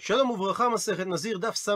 שלום וברכה, מסכת נזיר, דף ס"ה,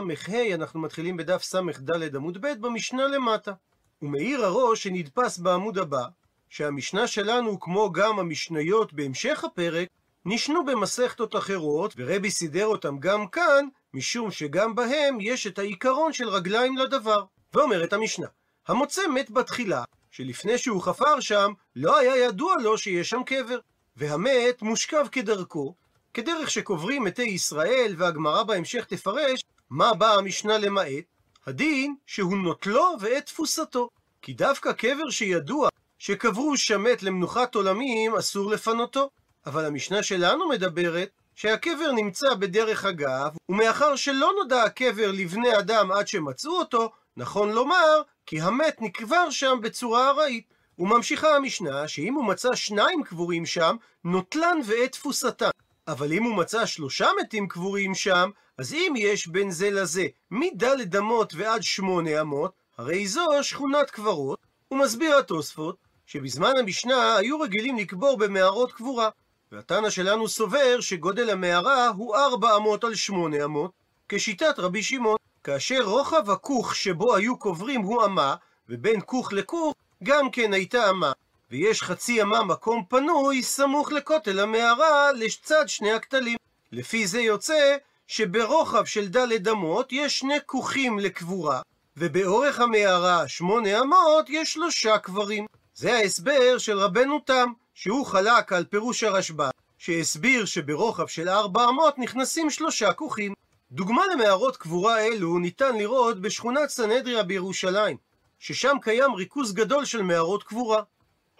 אנחנו מתחילים בדף ס"ד עמוד ב', במשנה למטה. ומאיר הראש שנדפס בעמוד הבא, שהמשנה שלנו, כמו גם המשניות בהמשך הפרק, נשנו במסכתות אחרות, ורבי סידר אותם גם כאן, משום שגם בהם יש את העיקרון של רגליים לדבר. ואומרת המשנה, המוצא מת בתחילה, שלפני שהוא חפר שם, לא היה ידוע לו שיש שם קבר. והמת מושכב כדרכו, כדרך שקוברים מתי ישראל, והגמרא בהמשך תפרש מה באה המשנה למעט, הדין שהוא נוטלו ואת תפוסתו. כי דווקא קבר שידוע שקברו שם מת למנוחת עולמים, אסור לפנותו. אבל המשנה שלנו מדברת שהקבר נמצא בדרך אגב, ומאחר שלא נודע הקבר לבני אדם עד שמצאו אותו, נכון לומר כי המת נקבר שם בצורה ארעית. וממשיכה המשנה שאם הוא מצא שניים קבורים שם, נוטלן ואת תפוסתן. אבל אם הוא מצא שלושה מתים קבורים שם, אז אם יש בין זה לזה מדלת אמות ועד שמונה אמות, הרי זו שכונת קברות. ומסביר התוספות שבזמן המשנה היו רגילים לקבור במערות קבורה. והתנא שלנו סובר שגודל המערה הוא ארבע אמות על שמונה אמות, כשיטת רבי שמעון. כאשר רוחב הכוך שבו היו קוברים הוא אמה, ובין כוך לכוך גם כן הייתה אמה. ויש חצי אמה מקום פנוי סמוך לכותל המערה לצד שני הכתלים. לפי זה יוצא שברוחב של ד' אמות יש שני כוכים לקבורה, ובאורך המערה שמונה אמות יש שלושה קברים. זה ההסבר של רבנו תם, שהוא חלק על פירוש הרשב"א, שהסביר שברוחב של ארבע אמות נכנסים שלושה כוכים. דוגמה למערות קבורה אלו ניתן לראות בשכונת סנהדריה בירושלים, ששם קיים ריכוז גדול של מערות קבורה.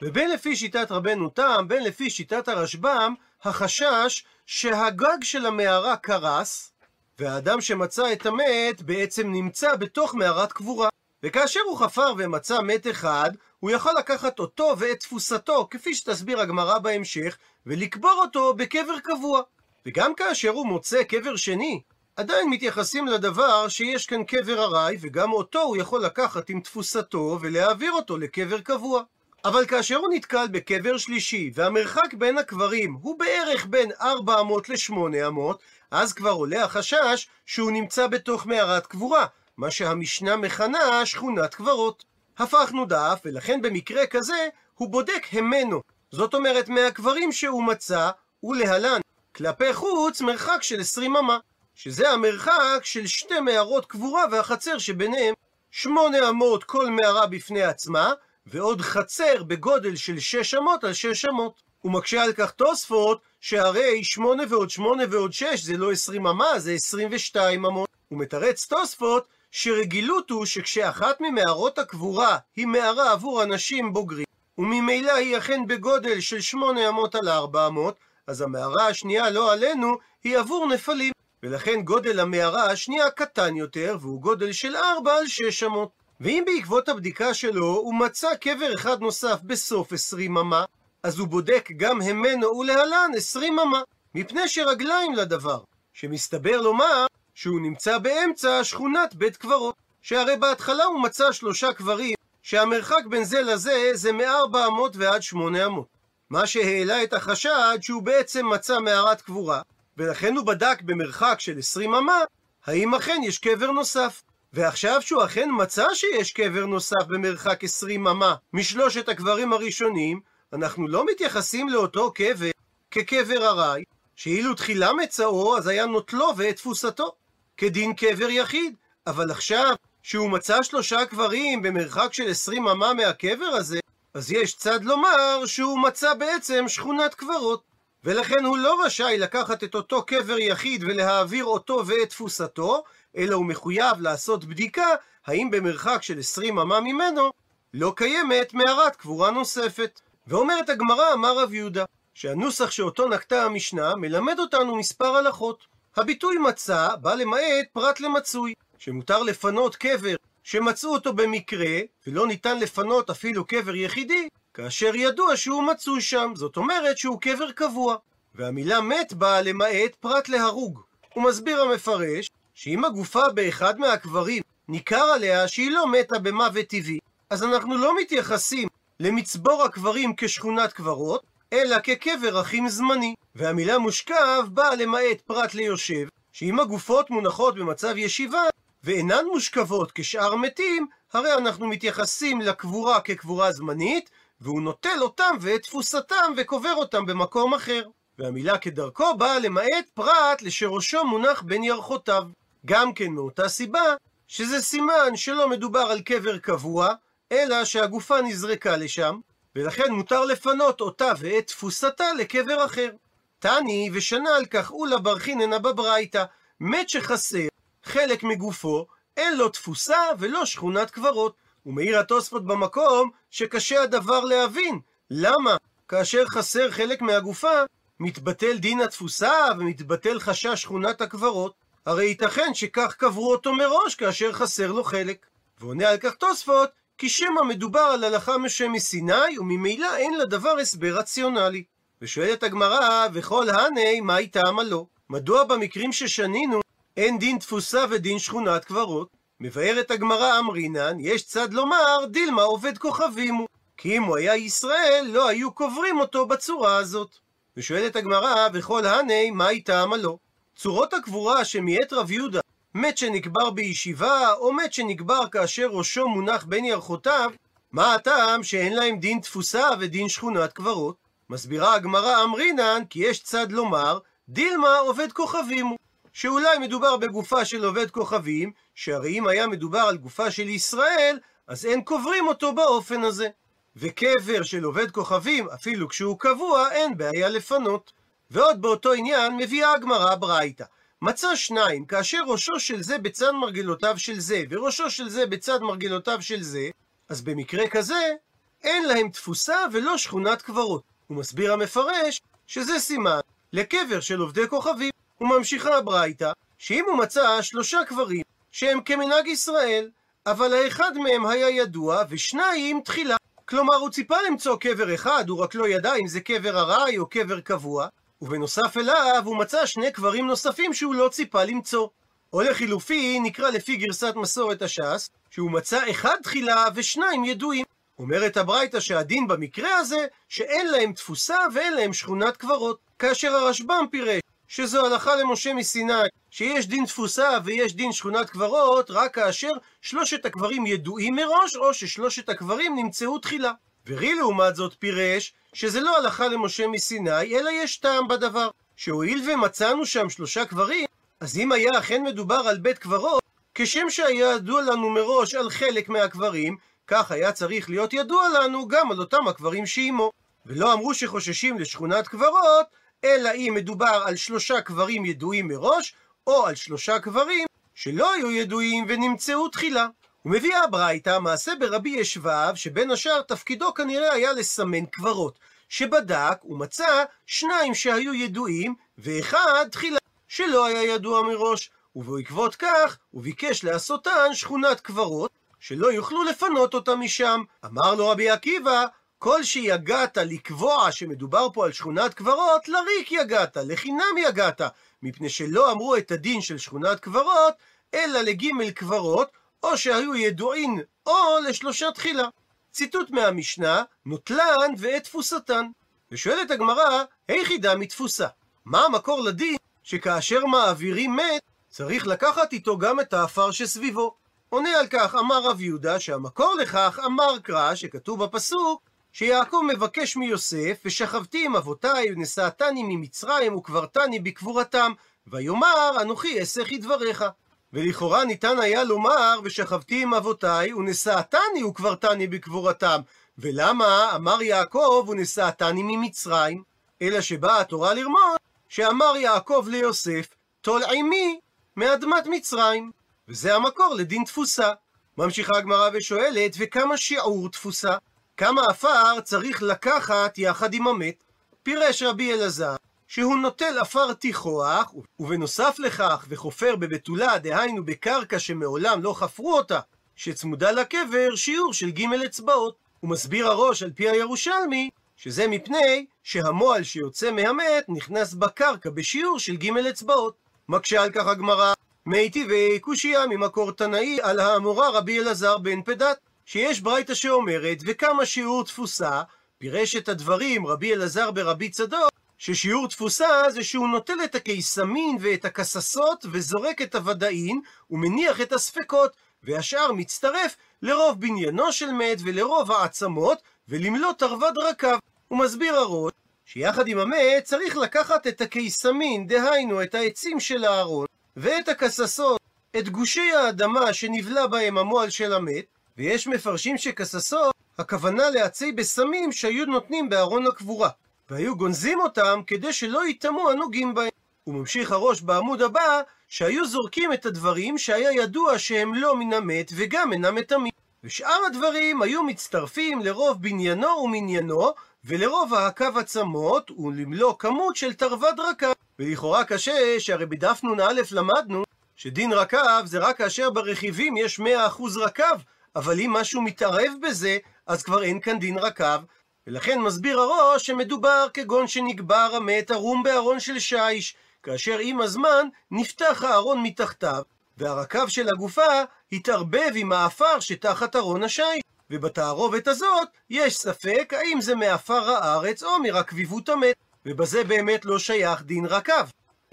ובין לפי שיטת רבנו תם, בין לפי שיטת הרשב"ם, החשש שהגג של המערה קרס, והאדם שמצא את המת בעצם נמצא בתוך מערת קבורה. וכאשר הוא חפר ומצא מת אחד, הוא יכול לקחת אותו ואת תפוסתו, כפי שתסביר הגמרא בהמשך, ולקבור אותו בקבר קבוע. וגם כאשר הוא מוצא קבר שני, עדיין מתייחסים לדבר שיש כאן קבר ארעי, וגם אותו הוא יכול לקחת עם תפוסתו ולהעביר אותו לקבר קבוע. אבל כאשר הוא נתקל בקבר שלישי, והמרחק בין הקברים הוא בערך בין 400 ל-800, אז כבר עולה החשש שהוא נמצא בתוך מערת קבורה, מה שהמשנה מכנה שכונת קברות. הפכנו דף, ולכן במקרה כזה הוא בודק המנו. זאת אומרת, מהקברים שהוא מצא, ולהלן, כלפי חוץ מרחק של 20 אמה, שזה המרחק של שתי מערות קבורה והחצר שביניהם. שמונה אמות כל מערה בפני עצמה, ועוד חצר בגודל של שש אמות על שש אמות. הוא מקשה על כך תוספות, שהרי שמונה ועוד שמונה ועוד שש זה לא עשרים אמה, זה עשרים ושתיים אמות. הוא מתרץ תוספות שרגילות הוא שכשאחת ממערות הקבורה היא מערה עבור אנשים בוגרים, וממילא היא אכן בגודל של שמונה אמות על ארבע אמות, אז המערה השנייה, לא עלינו, היא עבור נפלים. ולכן גודל המערה השנייה קטן יותר, והוא גודל של ארבע על שש אמות. ואם בעקבות הבדיקה שלו הוא מצא קבר אחד נוסף בסוף עשרים אמה, אז הוא בודק גם המנו ולהלן עשרים אמה, מפני שרגליים לדבר, שמסתבר לומר שהוא נמצא באמצע שכונת בית קברות, שהרי בהתחלה הוא מצא שלושה קברים, שהמרחק בין זה לזה זה מארבע אמות ועד שמונה אמות. מה שהעלה את החשד שהוא בעצם מצא מערת קבורה, ולכן הוא בדק במרחק של עשרים אמה, האם אכן יש קבר נוסף. ועכשיו שהוא אכן מצא שיש קבר נוסף במרחק 20 אמה משלושת הקברים הראשונים, אנחנו לא מתייחסים לאותו קבר כקבר ארעי, שאילו תחילה מצאו, אז היה נוטלו ואת תפוסתו, כדין קבר יחיד. אבל עכשיו, שהוא מצא שלושה קברים במרחק של 20 אמה מהקבר הזה, אז יש צד לומר שהוא מצא בעצם שכונת קברות. ולכן הוא לא רשאי לקחת את אותו קבר יחיד ולהעביר אותו ואת תפוסתו, אלא הוא מחויב לעשות בדיקה האם במרחק של 20 אמה ממנו לא קיימת מערת קבורה נוספת. ואומרת הגמרא, אמר רב יהודה, שהנוסח שאותו נקטה המשנה מלמד אותנו מספר הלכות. הביטוי מצא בא למעט פרט למצוי, שמותר לפנות קבר שמצאו אותו במקרה, ולא ניתן לפנות אפילו קבר יחידי, כאשר ידוע שהוא מצוי שם, זאת אומרת שהוא קבר קבוע. והמילה מת באה למעט פרט להרוג. הוא מסביר המפרש שאם הגופה באחד מהקברים ניכר עליה שהיא לא מתה במוות טבעי, אז אנחנו לא מתייחסים למצבור הקברים כשכונת קברות, אלא כקבר אחים זמני. והמילה מושכב באה למעט פרט ליושב, שאם הגופות מונחות במצב ישיבה, ואינן מושכבות כשאר מתים, הרי אנחנו מתייחסים לקבורה כקבורה זמנית, והוא נוטל אותם ואת תפוסתם וקובר אותם במקום אחר. והמילה כדרכו באה למעט פרט לשראשו מונח בין ירחותיו. גם כן מאותה סיבה, שזה סימן שלא מדובר על קבר קבוע, אלא שהגופה נזרקה לשם, ולכן מותר לפנות אותה ואת תפוסתה לקבר אחר. תני ושנה על כך אולה ברכיננה בברייתא, מת שחסר חלק מגופו, אין לו תפוסה ולא שכונת קברות. ומעיר התוספות במקום שקשה הדבר להבין. למה? כאשר חסר חלק מהגופה, מתבטל דין התפוסה ומתבטל חשש שכונת הקברות. הרי ייתכן שכך קברו אותו מראש כאשר חסר לו חלק. ועונה על כך תוספות, כי שמא מדובר על הלכה משם מסיני, וממילא אין לדבר הסבר רציונלי. ושואלת הגמרא, וכל הני, מה טעמה לו? מדוע במקרים ששנינו אין דין תפוסה ודין שכונת קברות? מבארת הגמרא אמרינן, יש צד לומר, דילמה עובד כוכבים הוא. כי אם הוא היה ישראל, לא היו קוברים אותו בצורה הזאת. ושואלת הגמרא, וכל הני, מה טעמה לו? צורות הקבורה שמאת רב יהודה, מת שנקבר בישיבה, או מת שנקבר כאשר ראשו מונח בין ירחותיו, מה הטעם שאין להם דין תפוסה ודין שכונת קברות? מסבירה הגמרא אמרינן, כי יש צד לומר, דילמה עובד כוכבים הוא. שאולי מדובר בגופה של עובד כוכבים, שהרי אם היה מדובר על גופה של ישראל, אז אין קוברים אותו באופן הזה. וקבר של עובד כוכבים, אפילו כשהוא קבוע, אין בעיה לפנות. ועוד באותו עניין מביאה הגמרא ברייתא. מצא שניים, כאשר ראשו של זה בצד מרגלותיו של זה, וראשו של זה בצד מרגלותיו של זה, אז במקרה כזה, אין להם תפוסה ולא שכונת קברות. הוא מסביר המפרש שזה סימן לקבר של עובדי כוכבים. וממשיכה הברייתא, שאם הוא מצא שלושה קברים שהם כמנהג ישראל, אבל האחד מהם היה ידוע ושניים תחילה. כלומר, הוא ציפה למצוא קבר אחד, הוא רק לא ידע אם זה קבר ארעי או קבר קבוע, ובנוסף אליו הוא מצא שני קברים נוספים שהוא לא ציפה למצוא. או לחילופי, נקרא לפי גרסת מסורת הש"ס, שהוא מצא אחד תחילה ושניים ידועים. אומרת הברייתא שהדין במקרה הזה, שאין להם תפוסה ואין להם שכונת קברות. כאשר הרשב"ם פירש שזו הלכה למשה מסיני, שיש דין תפוסה ויש דין שכונת קברות, רק כאשר שלושת הקברים ידועים מראש, או ששלושת הקברים נמצאו תחילה. ורי לעומת זאת פירש, שזה לא הלכה למשה מסיני, אלא יש טעם בדבר. שהואיל ומצאנו שם שלושה קברים, אז אם היה אכן מדובר על בית קברות, כשם שהיה ידוע לנו מראש על חלק מהקברים, כך היה צריך להיות ידוע לנו גם על אותם הקברים שעימו. ולא אמרו שחוששים לשכונת קברות, אלא אם מדובר על שלושה קברים ידועים מראש, או על שלושה קברים שלא היו ידועים ונמצאו תחילה. ומביאה הברייתא מעשה ברבי ישבב, שבין השאר תפקידו כנראה היה לסמן קברות, שבדק ומצא שניים שהיו ידועים, ואחד תחילה שלא היה ידוע מראש, ובעקבות כך הוא ביקש לעשותן שכונת קברות, שלא יוכלו לפנות אותה משם. אמר לו רבי עקיבא, כל שיגעת לקבוע שמדובר פה על שכונת קברות, לריק יגעת, לחינם יגעת, מפני שלא אמרו את הדין של שכונת קברות, אלא לגימל קברות, או שהיו ידועין, או לשלושה תחילה. ציטוט מהמשנה, נוטלן ואת תפוסתן. ושואלת הגמרא, היכי דמי תפוסה? מה המקור לדין שכאשר מעבירים מת, צריך לקחת איתו גם את האפר שסביבו? עונה על כך אמר רב יהודה שהמקור לכך אמר קרא שכתוב בפסוק שיעקב מבקש מיוסף, ושכבתי עם אבותיי, ונשאתני ממצרים, וקברתני בקבורתם, ויאמר, אנוכי אסך דבריך. ולכאורה ניתן היה לומר, ושכבתי עם אבותיי, ונשאתני וקברתני בקבורתם. ולמה אמר יעקב, ונשאתני ממצרים? אלא שבאה התורה לרמוז, שאמר יעקב ליוסף, טול עימי מאדמת מצרים. וזה המקור לדין תפוסה. ממשיכה הגמרא ושואלת, וכמה שיעור תפוסה? כמה עפר צריך לקחת יחד עם המת. פירש רבי אלעזר שהוא נוטל עפר תיכוח, ובנוסף לכך וחופר בבתולה, דהיינו בקרקע שמעולם לא חפרו אותה, שצמודה לקבר שיעור של ג' אצבעות. הוא מסביר הראש על פי הירושלמי, שזה מפני שהמועל שיוצא מהמת נכנס בקרקע בשיעור של ג' אצבעות. מקשה על כך הגמרא, מי טבעי קושייה ממקור תנאי על האמורה רבי אלעזר בן פדת. שיש ברייתא שאומרת, וכמה שיעור תפוסה, פירש את הדברים רבי אלעזר ברבי צדוק, ששיעור תפוסה זה שהוא נוטל את הקיסמין ואת הכססות וזורק את הוודאין ומניח את הספקות, והשאר מצטרף לרוב בניינו של מת ולרוב העצמות ולמלוא תרווד רקב. הוא מסביר הראש שיחד עם המת צריך לקחת את הקיסמין, דהיינו את העצים של הארון, ואת הכססות, את גושי האדמה שנבלע בהם המועל של המת, ויש מפרשים שכססות, הכוונה לעצי בשמים שהיו נותנים בארון הקבורה, והיו גונזים אותם כדי שלא יטמאו הנוגעים בהם. הוא ממשיך הראש בעמוד הבא, שהיו זורקים את הדברים שהיה ידוע שהם לא מן המת וגם אינם מטמאים. ושאר הדברים היו מצטרפים לרוב בניינו ומניינו, ולרוב העקב עצמות, ולמלוא כמות של תרווד רקב. ולכאורה קשה, שהרי בדף נ"א למדנו, שדין רקב זה רק כאשר ברכיבים יש 100% רקב, אבל אם משהו מתערב בזה, אז כבר אין כאן דין רקב. ולכן מסביר הראש שמדובר כגון שנקבר המת ערום בארון של שיש, כאשר עם הזמן נפתח הארון מתחתיו, והרקב של הגופה התערבב עם האפר שתחת ארון השיש. ובתערובת הזאת יש ספק האם זה מעפר הארץ או מרקביבות המת, ובזה באמת לא שייך דין רקב.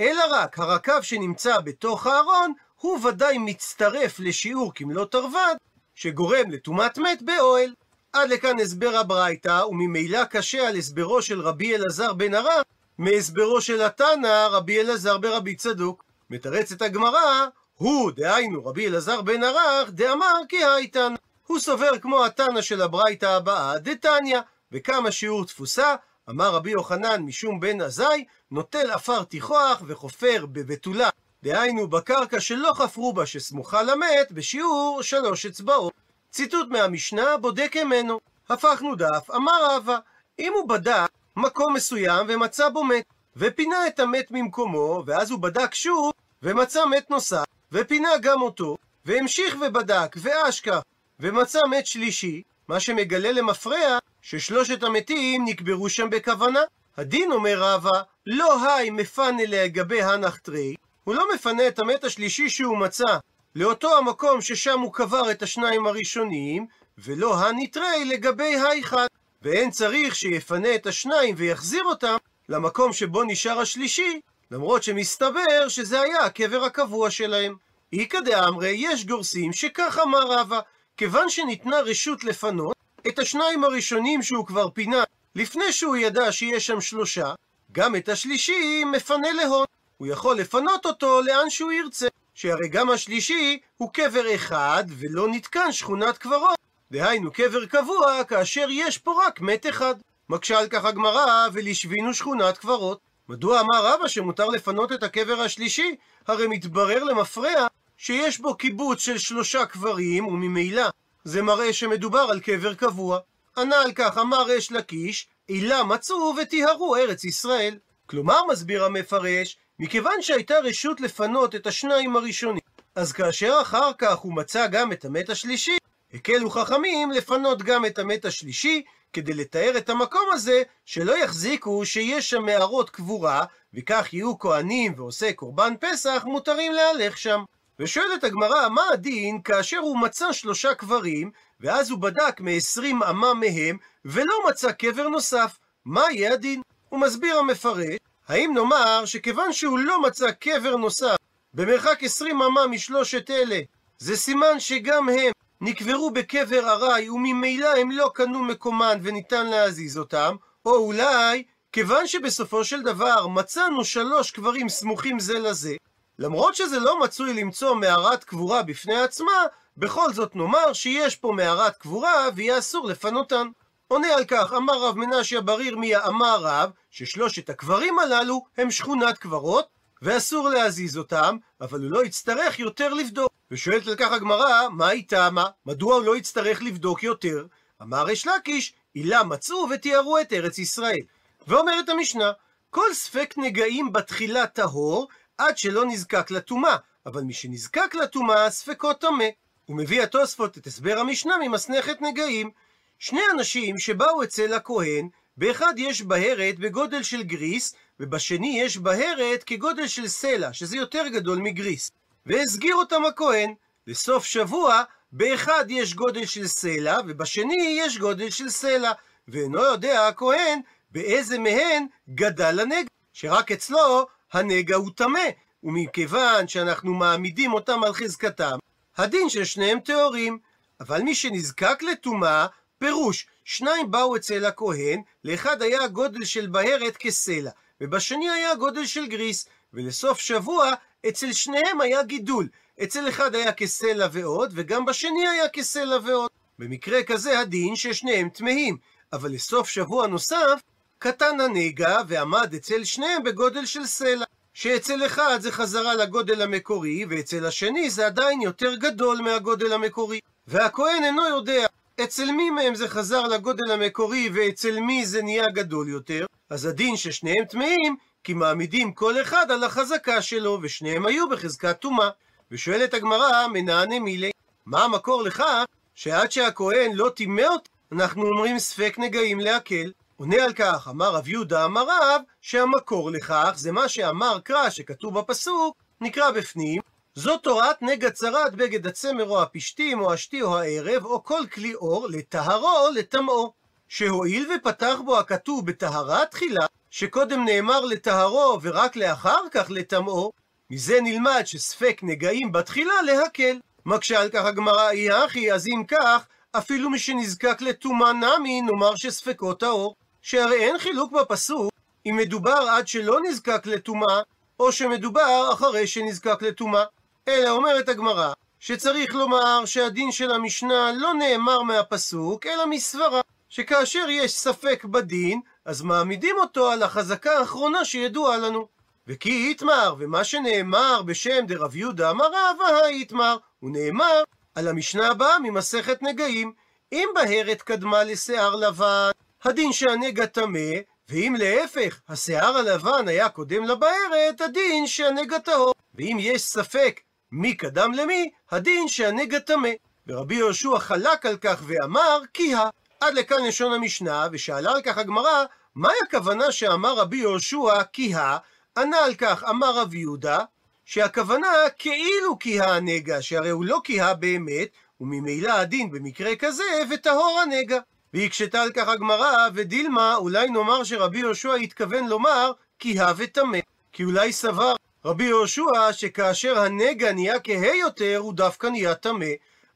אלא רק הרקב שנמצא בתוך הארון הוא ודאי מצטרף לשיעור כמלוא תרווד שגורם לטומאת מת באוהל. עד לכאן הסבר הברייתא, וממילא קשה על הסברו של רבי אלעזר בן הרב מהסברו של התנא רבי אלעזר ברבי צדוק. מתרצת הגמרא, הוא, דהיינו רבי אלעזר בן ערך, דאמר כי הייתן. הוא סובר כמו התנא של הברייתא הבאה, דתניא, וכמה שיעור תפוסה, אמר רבי יוחנן משום בן עזאי, נוטל עפר תיכוח וחופר בבתולה, דהיינו בקרקע שלא חפרו בה שסמוכה למת, בשיעור שלוש אצבעות. ציטוט מהמשנה בודק ממנו. הפכנו דף, אמר רבא, אם הוא בדק מקום מסוים ומצא בו מת, ופינה את המת ממקומו, ואז הוא בדק שוב, ומצא מת נוסף, ופינה גם אותו, והמשיך ובדק, ואשכח, ומצא מת שלישי, מה שמגלה למפרע ששלושת המתים נקברו שם בכוונה. הדין אומר רבא, לא היי מפנה לגבי הנח תרי, הוא לא מפנה את המת השלישי שהוא מצא לאותו המקום ששם הוא קבר את השניים הראשונים, ולא הניטרי לגבי האחד. ואין צריך שיפנה את השניים ויחזיר אותם למקום שבו נשאר השלישי, למרות שמסתבר שזה היה הקבר הקבוע שלהם. איכא דאמרי, יש גורסים שכך אמר רבא, כיוון שניתנה רשות לפנות את השניים הראשונים שהוא כבר פינה לפני שהוא ידע שיש שם שלושה, גם את השלישי מפנה להון. הוא יכול לפנות אותו לאן שהוא ירצה, שהרי גם השלישי הוא קבר אחד ולא נתקן שכונת קברות. דהיינו קבר קבוע כאשר יש פה רק מת אחד. מקשה על כך הגמרא, ולשבינו שכונת קברות. מדוע אמר רבא שמותר לפנות את הקבר השלישי? הרי מתברר למפרע שיש בו קיבוץ של שלושה קברים, וממילא זה מראה שמדובר על קבר קבוע. ענה על כך אמר ריש לקיש, עילה מצאו וטיהרו ארץ ישראל. כלומר, מסביר המפרש, מכיוון שהייתה רשות לפנות את השניים הראשונים, אז כאשר אחר כך הוא מצא גם את המת השלישי, הקלו חכמים לפנות גם את המת השלישי, כדי לתאר את המקום הזה, שלא יחזיקו שיש שם מערות קבורה, וכך יהיו כהנים ועושי קורבן פסח מותרים להלך שם. ושואלת הגמרא, מה הדין כאשר הוא מצא שלושה קברים, ואז הוא בדק מ-20 אמה מהם, ולא מצא קבר נוסף? מה יהיה הדין? הוא מסביר המפרש, האם נאמר שכיוון שהוא לא מצא קבר נוסף במרחק 20 אמה משלושת אלה, זה סימן שגם הם נקברו בקבר ארעי וממילא הם לא קנו מקומן וניתן להזיז אותם, או אולי, כיוון שבסופו של דבר מצאנו שלוש קברים סמוכים זה לזה, למרות שזה לא מצוי למצוא מערת קבורה בפני עצמה, בכל זאת נאמר שיש פה מערת קבורה ויהיה אסור לפנותן. עונה על כך, אמר רב מנשיה בר ירמיה, אמר רב, ששלושת הקברים הללו הם שכונת קברות, ואסור להזיז אותם, אבל הוא לא יצטרך יותר לבדוק. ושואלת על כך הגמרא, מה היא טעמה? מדוע הוא לא יצטרך לבדוק יותר? אמר ריש לקיש, עילה מצאו ותיארו את ארץ ישראל. ואומרת המשנה, כל ספק נגעים בתחילה טהור, עד שלא נזקק לטומאה, אבל מי שנזקק לטומאה, ספקו טמא. הוא מביא התוספות את הסבר המשנה ממסכת נגעים. שני אנשים שבאו אצל הכהן, באחד יש בהרת בגודל של גריס, ובשני יש בהרת כגודל של סלע, שזה יותר גדול מגריס. והסגיר אותם הכהן. לסוף שבוע, באחד יש גודל של סלע, ובשני יש גודל של סלע. ואינו יודע הכהן באיזה מהן גדל הנגע, שרק אצלו הנגע הוא טמא, ומכיוון שאנחנו מעמידים אותם על חזקתם, הדין של שניהם טהורים. אבל מי שנזקק לטומאה, פירוש, שניים באו אצל הכהן, לאחד היה גודל של בהרת כסלע, ובשני היה גודל של גריס, ולסוף שבוע אצל שניהם היה גידול. אצל אחד היה כסלע ועוד, וגם בשני היה כסלע ועוד. במקרה כזה הדין ששניהם טמאים, אבל לסוף שבוע נוסף, קטן הנגע ועמד אצל שניהם בגודל של סלע. שאצל אחד זה חזרה לגודל המקורי, ואצל השני זה עדיין יותר גדול מהגודל המקורי. והכהן אינו יודע אצל מי מהם זה חזר לגודל המקורי ואצל מי זה נהיה גדול יותר, אז הדין ששניהם טמאים, כי מעמידים כל אחד על החזקה שלו, ושניהם היו בחזקת טומאה. ושואלת הגמרא, מנענה מילי, מה המקור לכך שעד שהכהן לא טימא אותי, אנחנו אומרים ספק נגעים להקל? עונה על כך, אמר רב יהודה אמר רב, שהמקור לכך זה מה שאמר קרא שכתוב בפסוק, נקרא בפנים, זו תורת נגע צרת בגד הצמר או הפשתים או השתי או הערב או כל כלי אור לטהרו או לטמאו. שהואיל ופתח בו הכתוב בטהרה תחילה, שקודם נאמר לטהרו ורק לאחר כך לטמאו, מזה נלמד שספק נגעים בתחילה להקל. מקשה על כך הגמרא אי הכי, אז אם כך, אפילו מי שנזקק לטומאה נמי, נאמר שספקות האור. שהרי אין חילוק בפסוק אם מדובר עד שלא נזקק לטומאה, או שמדובר אחרי שנזקק לטומאה. אלא אומרת הגמרא, שצריך לומר שהדין של המשנה לא נאמר מהפסוק, אלא מסברה, שכאשר יש ספק בדין, אז מעמידים אותו על החזקה האחרונה שידועה לנו. וכי יתמר, ומה שנאמר בשם דרב יהודה אמר רבא יתמר, הוא נאמר על המשנה הבאה ממסכת נגעים. אם בהרת קדמה לשיער לבן, הדין שהנגע טמא, ואם להפך, השיער הלבן היה קודם לבהרת, הדין שהנגע טהור. ואם יש ספק מי קדם למי, הדין שהנגע טמא. ורבי יהושע חלק על כך ואמר כי ה. עד לכאן לשון המשנה, ושאלה על כך הגמרא, מהי הכוונה שאמר רבי יהושע כי ה? ענה על כך אמר רב יהודה, שהכוונה כאילו כי הנגע, שהרי הוא לא כי באמת, וממילא הדין במקרה כזה, וטהור הנגע. והקשתה על כך הגמרא, ודילמה, אולי נאמר שרבי יהושע התכוון לומר כי ה וטמא. כי אולי סבר רבי יהושע שכאשר הנגע נהיה כהה יותר, הוא דווקא נהיה טמא.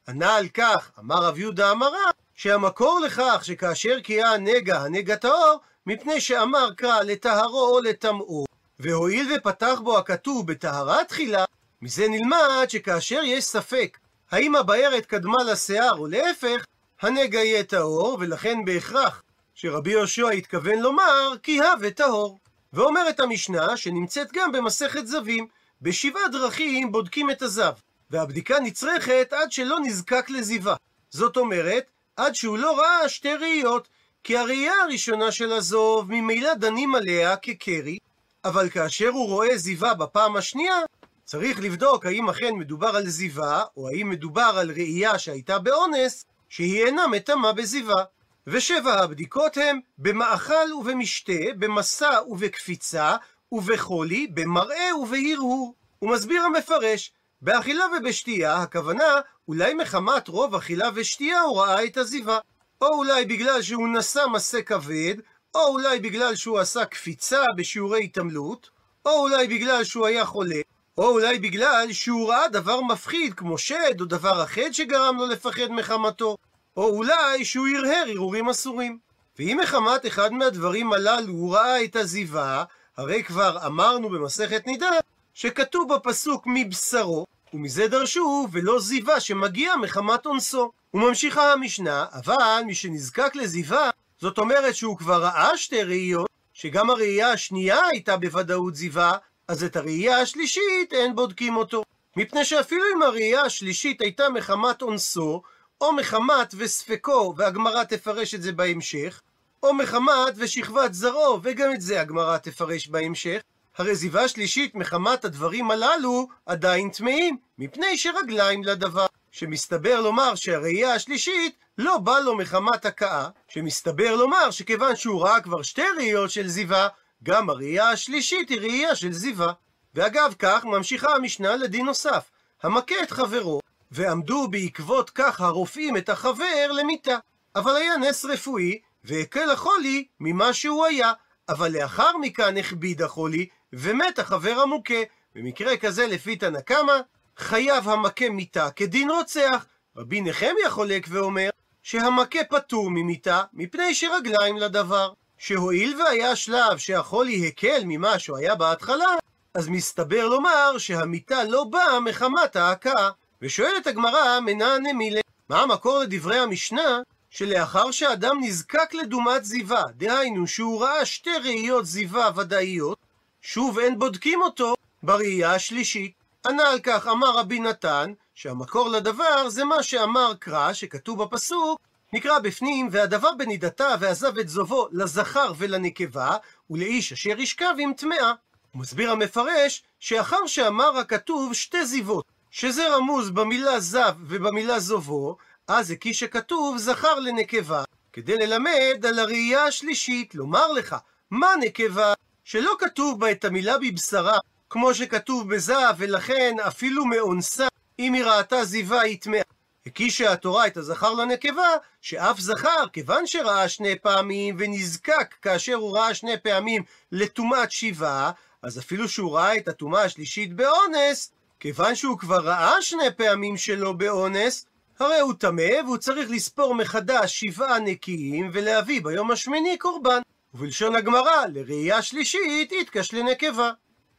ענה על כך, אמר רב יהודה אמרה, שהמקור לכך שכאשר קהה הנגע, הנגע טהור, מפני שאמר קרא לטהרו או לטמאו, והואיל ופתח בו הכתוב בטהרה תחילה, מזה נלמד שכאשר יש ספק האם הבארת קדמה לשיער או להפך, הנגע יהיה טהור, ולכן בהכרח שרבי יהושע התכוון לומר כי הווה טהור. ואומרת המשנה, שנמצאת גם במסכת זבים, בשבעה דרכים בודקים את הזב, והבדיקה נצרכת עד שלא נזקק לזיווה. זאת אומרת, עד שהוא לא ראה שתי ראיות, כי הראייה הראשונה של הזוב ממילא דנים עליה כקרי, אבל כאשר הוא רואה זיווה בפעם השנייה, צריך לבדוק האם אכן מדובר על זיווה, או האם מדובר על ראייה שהייתה באונס, שהיא אינה מטמאה בזיווה. ושבע הבדיקות הם במאכל ובמשתה, במסע ובקפיצה, ובחולי, במראה ובהרהור. הוא מסביר המפרש, באכילה ובשתייה, הכוונה, אולי מחמת רוב אכילה ושתייה הוא ראה את הזיווה. או אולי בגלל שהוא נשא משה כבד, או אולי בגלל שהוא עשה קפיצה בשיעורי התעמלות, או אולי בגלל שהוא היה חולה, או אולי בגלל שהוא ראה דבר מפחיד כמו שד או דבר אחר שגרם לו לפחד מחמתו, או אולי שהוא הרהר הרהורים אסורים. ואם מחמת אחד מהדברים הללו הוא ראה את הזיווה, הרי כבר אמרנו במסכת נידה שכתוב בפסוק מבשרו, ומזה דרשו ולא זיווה שמגיע מחמת אונסו. וממשיכה המשנה, אבל מי שנזקק לזיווה, זאת אומרת שהוא כבר ראה שתי ראיות, שגם הראייה השנייה הייתה בוודאות זיווה, אז את הראייה השלישית אין בודקים אותו. מפני שאפילו אם הראייה השלישית הייתה מחמת אונסו, או מחמת וספקו, והגמרא תפרש את זה בהמשך, או מחמת ושכבת זרעו, וגם את זה הגמרא תפרש בהמשך, הרי זיווה שלישית מחמת הדברים הללו עדיין טמאים, מפני שרגליים לדבר. שמסתבר לומר שהראייה השלישית לא בא לו מחמת הכאה, שמסתבר לומר שכיוון שהוא ראה כבר שתי ראיות של זיווה, גם הראייה השלישית היא ראייה של זיווה. ואגב כך ממשיכה המשנה לדין נוסף, המכה את חברו, ועמדו בעקבות כך הרופאים את החבר למיתה. אבל היה נס רפואי, והקל החולי ממה שהוא היה, אבל לאחר מכן הכביד החולי, ומת החבר המוכה. במקרה כזה, לפי תנא קמא, חייב המכה מיתה כדין רוצח. רבי נחמיה חולק ואומר שהמכה פטור ממיתה, מפני שרגליים לדבר. שהואיל והיה שלב שהחולי הקל ממה שהוא היה בהתחלה, אז מסתבר לומר שהמיתה לא באה מחמת ההכאה. ושואלת הגמרא, מנענה מילה, מה המקור לדברי המשנה שלאחר שאדם נזקק לדומת זיווה, דהיינו שהוא ראה שתי ראיות זיווה ודאיות, שוב אין בודקים אותו בראייה השלישית. ענה על כך אמר רבי נתן, שהמקור לדבר זה מה שאמר קרא, שכתוב בפסוק, נקרא בפנים, והדבר בנידתה ועזב את זובו לזכר ולנקבה, ולאיש אשר ישכב עם טמאה. הוא מסביר המפרש, שאחר שאמר הכתוב שתי זיוות, שזה רמוז במילה זב ובמילה זובו, אז הקיש שכתוב זכר לנקבה, כדי ללמד על הראייה השלישית, לומר לך, מה נקבה? שלא כתוב בה את המילה בבשרה, כמו שכתוב בזב, ולכן אפילו מאונסה, אם היא ראתה זיווה היא טמאה. הקישה התורה את הזכר לנקבה, שאף זכר, כיוון שראה שני פעמים ונזקק כאשר הוא ראה שני פעמים לטומאת שבעה, אז אפילו שהוא ראה את הטומאה השלישית באונס, כיוון שהוא כבר ראה שני פעמים שלא באונס, הרי הוא טמא והוא צריך לספור מחדש שבעה נקיים ולהביא ביום השמיני קורבן. ובלשון הגמרא, לראייה שלישית יתקש לנקבה.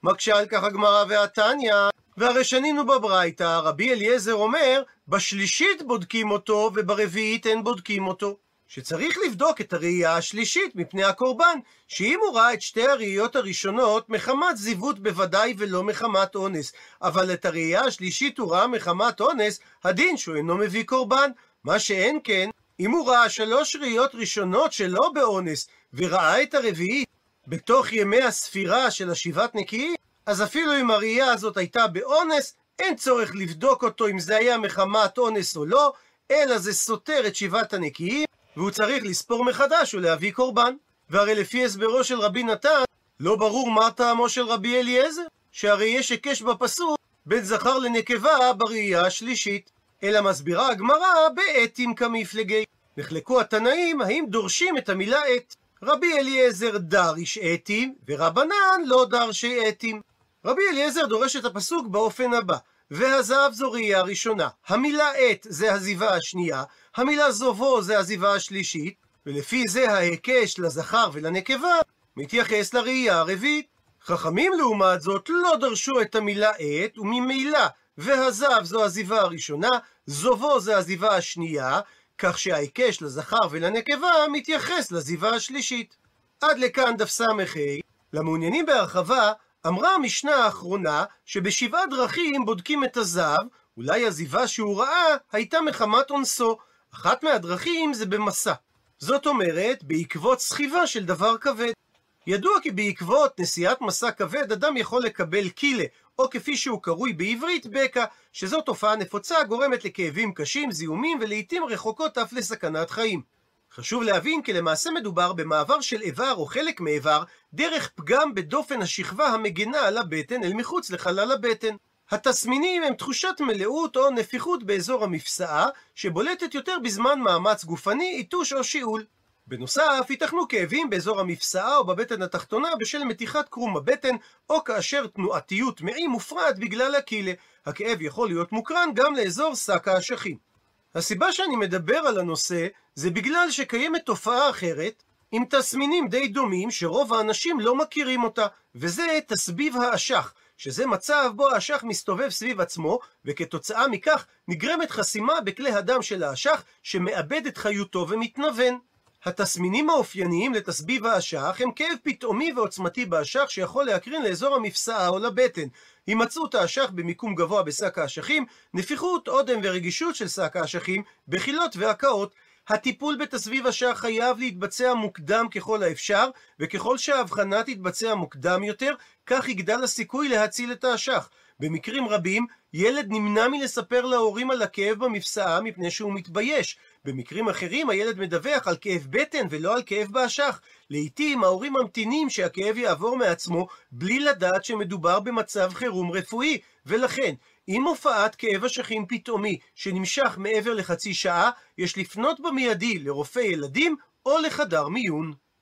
מקשה על כך הגמרא והתניא, והרי שנינו בברייתא, רבי אליעזר אומר, בשלישית בודקים אותו וברביעית אין בודקים אותו. שצריך לבדוק את הראייה השלישית מפני הקורבן, שאם הוא ראה את שתי הראיות הראשונות מחמת זיוות בוודאי ולא מחמת אונס, אבל את הראייה השלישית הוא ראה מחמת אונס, הדין שהוא אינו מביא קורבן. מה שאין כן, אם הוא ראה שלוש ראיות ראשונות שלא באונס, וראה את הרביעית בתוך ימי הספירה של השבעת נקיים, אז אפילו אם הראייה הזאת הייתה באונס, אין צורך לבדוק אותו אם זה היה מחמת אונס או לא, אלא זה סותר את שבעת הנקיים, והוא צריך לספור מחדש ולהביא קורבן. והרי לפי הסברו של רבי נתן, לא ברור מה טעמו של רבי אליעזר, שהרי יש היקש בפסוק בין זכר לנקבה בראייה השלישית. אלא מסבירה הגמרא באתים כמפלגי. נחלקו התנאים האם דורשים את המילה עת. רבי אליעזר דריש אתים, ורבנן לא דרשי אתים. רבי אליעזר דורש את הפסוק באופן הבא: והזהב זו ראייה ראשונה. המילה עת זה הזיווה השנייה, המילה זובו זה הזיווה השלישית, ולפי זה ההיקש לזכר ולנקבה מתייחס לראייה הרביעית. חכמים לעומת זאת לא דרשו את המילה עת, וממילא והזב זו הזיווה הראשונה, זובו זה הזיווה השנייה, כך שההיקש לזכר ולנקבה מתייחס לזיווה השלישית. עד לכאן דף ס"ה. למעוניינים בהרחבה, אמרה המשנה האחרונה שבשבעה דרכים בודקים את הזב, אולי הזיווה שהוא ראה הייתה מחמת אונסו. אחת מהדרכים זה במסע. זאת אומרת, בעקבות סחיבה של דבר כבד. ידוע כי בעקבות נסיעת מסע כבד, אדם יכול לקבל קילה, או כפי שהוא קרוי בעברית, בקע, שזו תופעה נפוצה גורמת לכאבים קשים, זיהומים, ולעיתים רחוקות אף לסכנת חיים. חשוב להבין כי למעשה מדובר במעבר של איבר או חלק מאיבר דרך פגם בדופן השכבה המגנה על הבטן אל מחוץ לחלל הבטן. התסמינים הם תחושת מלאות או נפיחות באזור המפסעה, שבולטת יותר בזמן מאמץ גופני, עיטוש או שיעול. בנוסף, ייתכנו כאבים באזור המפסעה או בבטן התחתונה בשל מתיחת קרום הבטן, או כאשר תנועתיות מעי מופרעת בגלל הקילה. הכאב יכול להיות מוקרן גם לאזור שק האשכים. הסיבה שאני מדבר על הנושא, זה בגלל שקיימת תופעה אחרת, עם תסמינים די דומים, שרוב האנשים לא מכירים אותה, וזה תסביב האשך. שזה מצב בו האשך מסתובב סביב עצמו, וכתוצאה מכך נגרמת חסימה בכלי הדם של האשך, שמאבד את חיותו ומתנוון. התסמינים האופייניים לתסביב האשך הם כאב פתאומי ועוצמתי באשך שיכול להקרין לאזור המפסעה או לבטן, הימצאות האשך במיקום גבוה בשק האשכים, נפיחות, אודם ורגישות של שק האשכים, בחילות והקאות. הטיפול בתסביב אשך חייב להתבצע מוקדם ככל האפשר, וככל שההבחנה תתבצע מוקדם יותר, כך יגדל הסיכוי להציל את האשך. במקרים רבים, ילד נמנע מלספר להורים על הכאב במפסעה מפני שהוא מתבייש. במקרים אחרים הילד מדווח על כאב בטן ולא על כאב באשך. לעתים ההורים ממתינים שהכאב יעבור מעצמו בלי לדעת שמדובר במצב חירום רפואי, ולכן עם הופעת כאב אשכים פתאומי שנמשך מעבר לחצי שעה, יש לפנות במיידי לרופא ילדים או לחדר מיון.